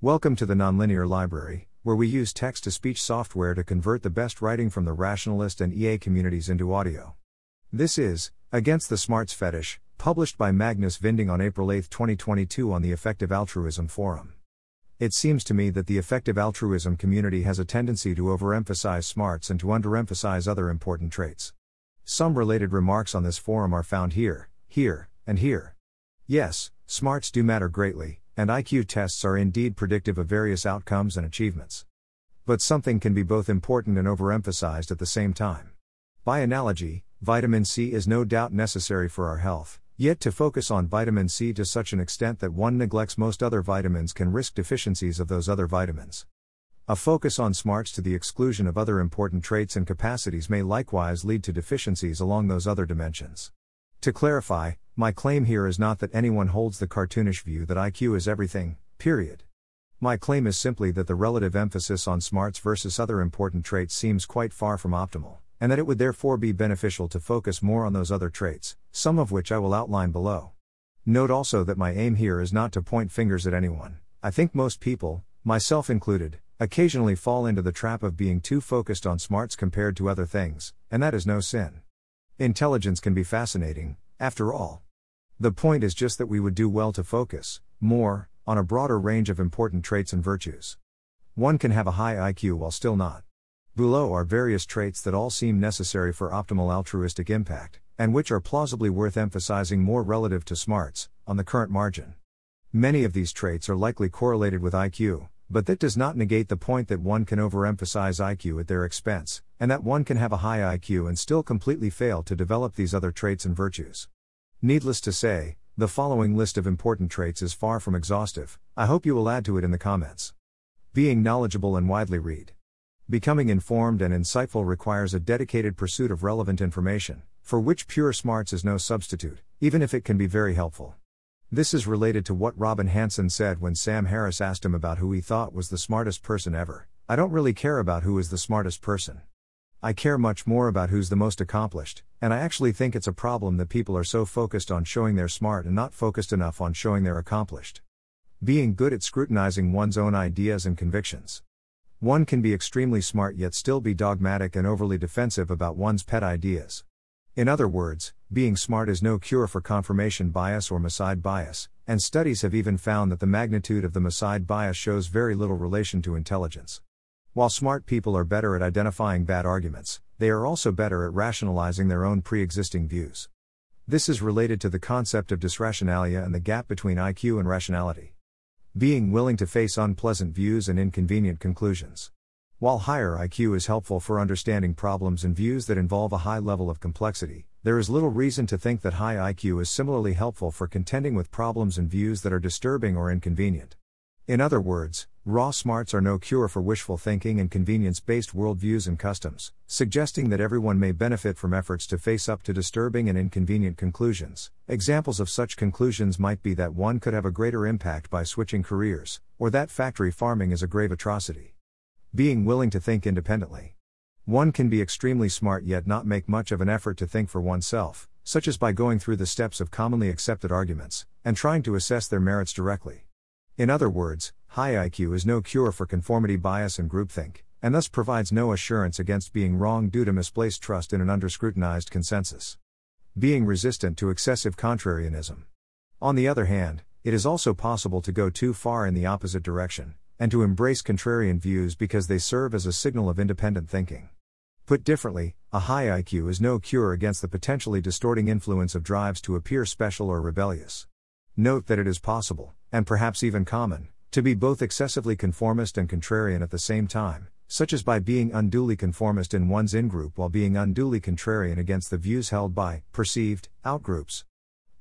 Welcome to the Nonlinear Library, where we use text to speech software to convert the best writing from the rationalist and EA communities into audio. This is Against the Smarts Fetish, published by Magnus Vinding on April 8, 2022, on the Effective Altruism Forum. It seems to me that the effective altruism community has a tendency to overemphasize smarts and to underemphasize other important traits. Some related remarks on this forum are found here, here, and here. Yes, smarts do matter greatly, and IQ tests are indeed predictive of various outcomes and achievements. But something can be both important and overemphasized at the same time. By analogy, vitamin C is no doubt necessary for our health, yet to focus on vitamin C to such an extent that one neglects most other vitamins can risk deficiencies of those other vitamins. A focus on smarts to the exclusion of other important traits and capacities may likewise lead to deficiencies along those other dimensions. To clarify, my claim here is not that anyone holds the cartoonish view that IQ is everything, period. My claim is simply that the relative emphasis on smarts versus other important traits seems quite far from optimal, and that it would therefore be beneficial to focus more on those other traits, some of which I will outline below. Note also that my aim here is not to point fingers at anyone. I think most people, myself included, occasionally fall into the trap of being too focused on smarts compared to other things, and that is no sin. Intelligence can be fascinating, after all. The point is just that we would do well to focus, more, on a broader range of important traits and virtues. One can have a high IQ while still not. Below are various traits that all seem necessary for optimal altruistic impact, and which are plausibly worth emphasizing more relative to smarts, on the current margin. Many of these traits are likely correlated with IQ, but that does not negate the point that one can overemphasize IQ at their expense, and that one can have a high IQ and still completely fail to develop these other traits and virtues. Needless to say, the following list of important traits is far from exhaustive, I hope you will add to it in the comments. Being knowledgeable and widely read. Becoming informed and insightful requires a dedicated pursuit of relevant information, for which pure smarts is no substitute, even if it can be very helpful. This is related to what Robin Hanson said when Sam Harris asked him about who he thought was the smartest person ever. I don't really care about who is the smartest person. I care much more about who's the most accomplished, and I actually think it's a problem that people are so focused on showing they're smart and not focused enough on showing they're accomplished. Being good at scrutinizing one's own ideas and convictions. One can be extremely smart yet still be dogmatic and overly defensive about one's pet ideas. In other words, being smart is no cure for confirmation bias or myside bias, and studies have even found that the magnitude of the myside bias shows very little relation to intelligence. While smart people are better at identifying bad arguments, they are also better at rationalizing their own pre existing views. This is related to the concept of dysrationalia and the gap between IQ and rationality. Being willing to face unpleasant views and inconvenient conclusions. While higher IQ is helpful for understanding problems and views that involve a high level of complexity, there is little reason to think that high IQ is similarly helpful for contending with problems and views that are disturbing or inconvenient. In other words, raw smarts are no cure for wishful thinking and convenience based worldviews and customs, suggesting that everyone may benefit from efforts to face up to disturbing and inconvenient conclusions. Examples of such conclusions might be that one could have a greater impact by switching careers, or that factory farming is a grave atrocity. Being willing to think independently. One can be extremely smart yet not make much of an effort to think for oneself, such as by going through the steps of commonly accepted arguments, and trying to assess their merits directly. In other words, high IQ is no cure for conformity bias and groupthink, and thus provides no assurance against being wrong due to misplaced trust in an under-scrutinized consensus. Being resistant to excessive contrarianism. On the other hand, it is also possible to go too far in the opposite direction, and to embrace contrarian views because they serve as a signal of independent thinking. Put differently, a high IQ is no cure against the potentially distorting influence of drives to appear special or rebellious. Note that it is possible, and perhaps even common, to be both excessively conformist and contrarian at the same time, such as by being unduly conformist in one's in group while being unduly contrarian against the views held by perceived out-groups.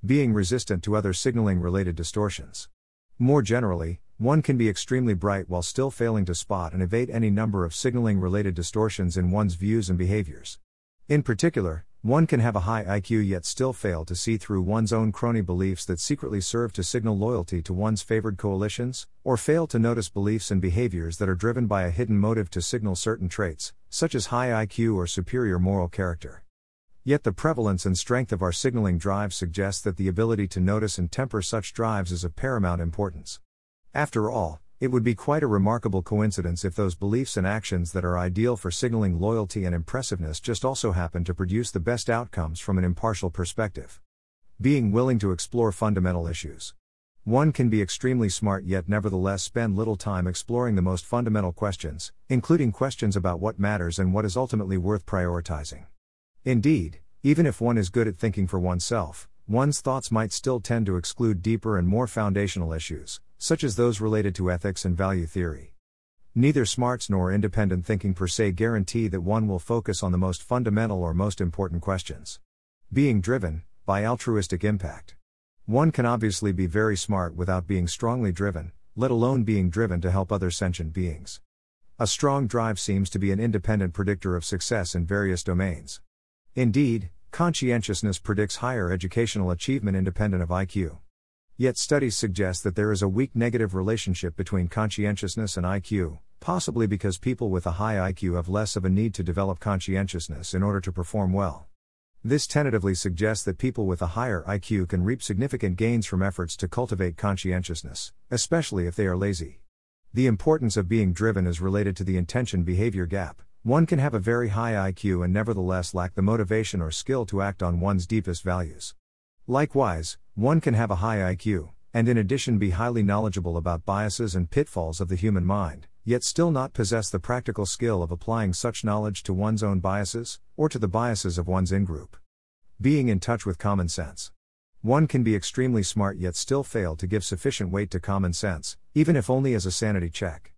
Being resistant to other signaling related distortions. More generally, one can be extremely bright while still failing to spot and evade any number of signaling related distortions in one's views and behaviors. In particular, one can have a high IQ yet still fail to see through one's own crony beliefs that secretly serve to signal loyalty to one's favored coalitions, or fail to notice beliefs and behaviors that are driven by a hidden motive to signal certain traits, such as high IQ or superior moral character. Yet the prevalence and strength of our signaling drives suggests that the ability to notice and temper such drives is of paramount importance. After all, it would be quite a remarkable coincidence if those beliefs and actions that are ideal for signaling loyalty and impressiveness just also happen to produce the best outcomes from an impartial perspective. Being willing to explore fundamental issues. One can be extremely smart yet nevertheless spend little time exploring the most fundamental questions, including questions about what matters and what is ultimately worth prioritizing. Indeed, even if one is good at thinking for oneself, one's thoughts might still tend to exclude deeper and more foundational issues, such as those related to ethics and value theory. Neither smarts nor independent thinking per se guarantee that one will focus on the most fundamental or most important questions. Being driven by altruistic impact. One can obviously be very smart without being strongly driven, let alone being driven to help other sentient beings. A strong drive seems to be an independent predictor of success in various domains. Indeed, conscientiousness predicts higher educational achievement independent of IQ. Yet studies suggest that there is a weak negative relationship between conscientiousness and IQ, possibly because people with a high IQ have less of a need to develop conscientiousness in order to perform well. This tentatively suggests that people with a higher IQ can reap significant gains from efforts to cultivate conscientiousness, especially if they are lazy. The importance of being driven is related to the intention behavior gap. One can have a very high IQ and nevertheless lack the motivation or skill to act on one's deepest values. Likewise, one can have a high IQ, and in addition be highly knowledgeable about biases and pitfalls of the human mind, yet still not possess the practical skill of applying such knowledge to one's own biases, or to the biases of one's in group. Being in touch with common sense. One can be extremely smart yet still fail to give sufficient weight to common sense, even if only as a sanity check.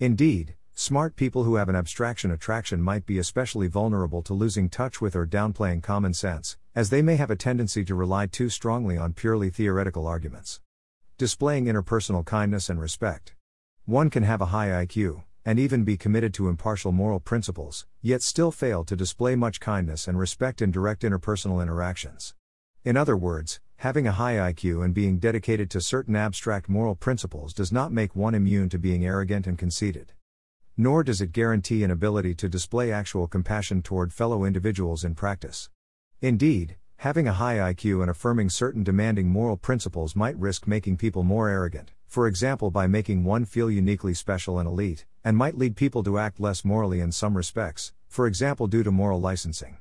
Indeed, smart people who have an abstraction attraction might be especially vulnerable to losing touch with or downplaying common sense, as they may have a tendency to rely too strongly on purely theoretical arguments. Displaying interpersonal kindness and respect. One can have a high IQ, and even be committed to impartial moral principles, yet still fail to display much kindness and respect in direct interpersonal interactions. In other words, having a high IQ and being dedicated to certain abstract moral principles does not make one immune to being arrogant and conceited. Nor does it guarantee an ability to display actual compassion toward fellow individuals in practice. Indeed, having a high IQ and affirming certain demanding moral principles might risk making people more arrogant for example by making one feel uniquely special and elite, and might lead people to act less morally in some respects, for example due to moral licensing.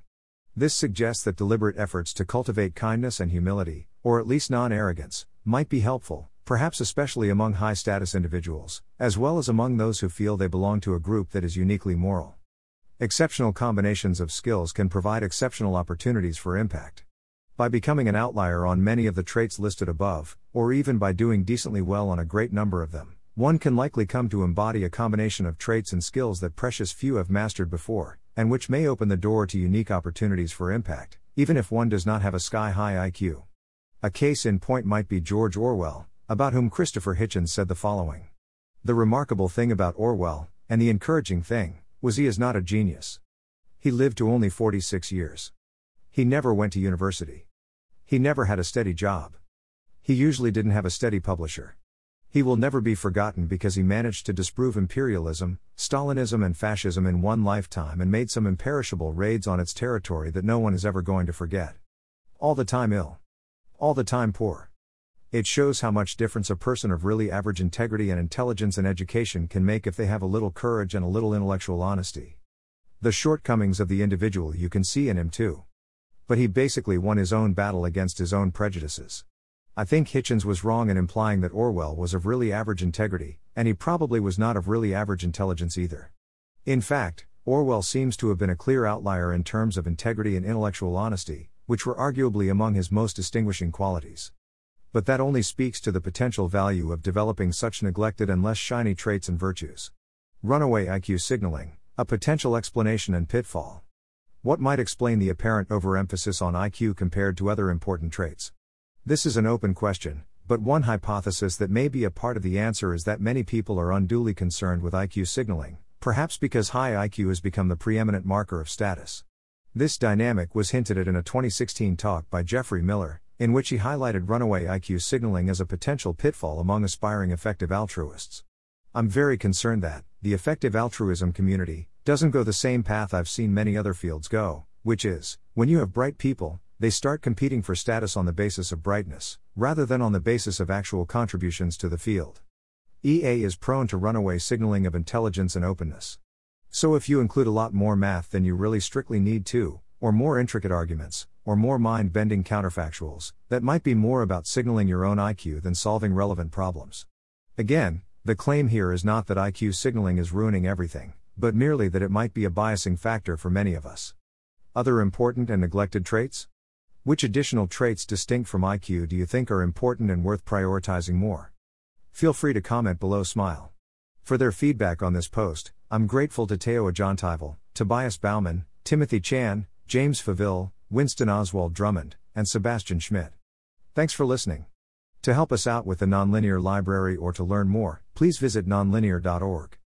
This suggests that deliberate efforts to cultivate kindness and humility, or at least non arrogance, might be helpful, perhaps especially among high status individuals, as well as among those who feel they belong to a group that is uniquely moral. Exceptional combinations of skills can provide exceptional opportunities for impact. By becoming an outlier on many of the traits listed above, or even by doing decently well on a great number of them, one can likely come to embody a combination of traits and skills that precious few have mastered before, and which may open the door to unique opportunities for impact, even if one does not have a sky high IQ. A case in point might be George Orwell, about whom Christopher Hitchens said the following The remarkable thing about Orwell, and the encouraging thing, was he is not a genius. He lived to only 46 years. He never went to university. He never had a steady job. He usually didn't have a steady publisher. He will never be forgotten because he managed to disprove imperialism, Stalinism, and fascism in one lifetime and made some imperishable raids on its territory that no one is ever going to forget. All the time ill. All the time poor. It shows how much difference a person of really average integrity and intelligence and education can make if they have a little courage and a little intellectual honesty. The shortcomings of the individual you can see in him too but he basically won his own battle against his own prejudices. I think Hitchens was wrong in implying that Orwell was of really average integrity, and he probably was not of really average intelligence either. In fact, Orwell seems to have been a clear outlier in terms of integrity and intellectual honesty, which were arguably among his most distinguishing qualities. But that only speaks to the potential value of developing such neglected and less shiny traits and virtues. Runaway IQ signaling, a potential explanation and pitfall. What might explain the apparent overemphasis on IQ compared to other important traits? This is an open question, but one hypothesis that may be a part of the answer is that many people are unduly concerned with IQ signaling, perhaps because high IQ has become the preeminent marker of status. This dynamic was hinted at in a 2016 talk by Geoffrey Miller, in which he highlighted runaway IQ signaling as a potential pitfall among aspiring effective altruists. I'm very concerned that, the effective altruism community, doesn't go the same path I've seen many other fields go, which is, when you have bright people, they start competing for status on the basis of brightness, rather than on the basis of actual contributions to the field. EA is prone to runaway signaling of intelligence and openness. So if you include a lot more math than you really strictly need to, or more intricate arguments, or more mind bending counterfactuals, that might be more about signaling your own IQ than solving relevant problems. Again, the claim here is not that IQ signaling is ruining everything, but merely that it might be a biasing factor for many of us. Other important and neglected traits? Which additional traits distinct from IQ do you think are important and worth prioritizing more? Feel free to comment below. Smile. For their feedback on this post, I'm grateful to Teo Ajantaival, Tobias Baumann, Timothy Chan, James Faville, Winston Oswald Drummond, and Sebastian Schmidt. Thanks for listening. To help us out with the Nonlinear Library or to learn more, please visit nonlinear.org.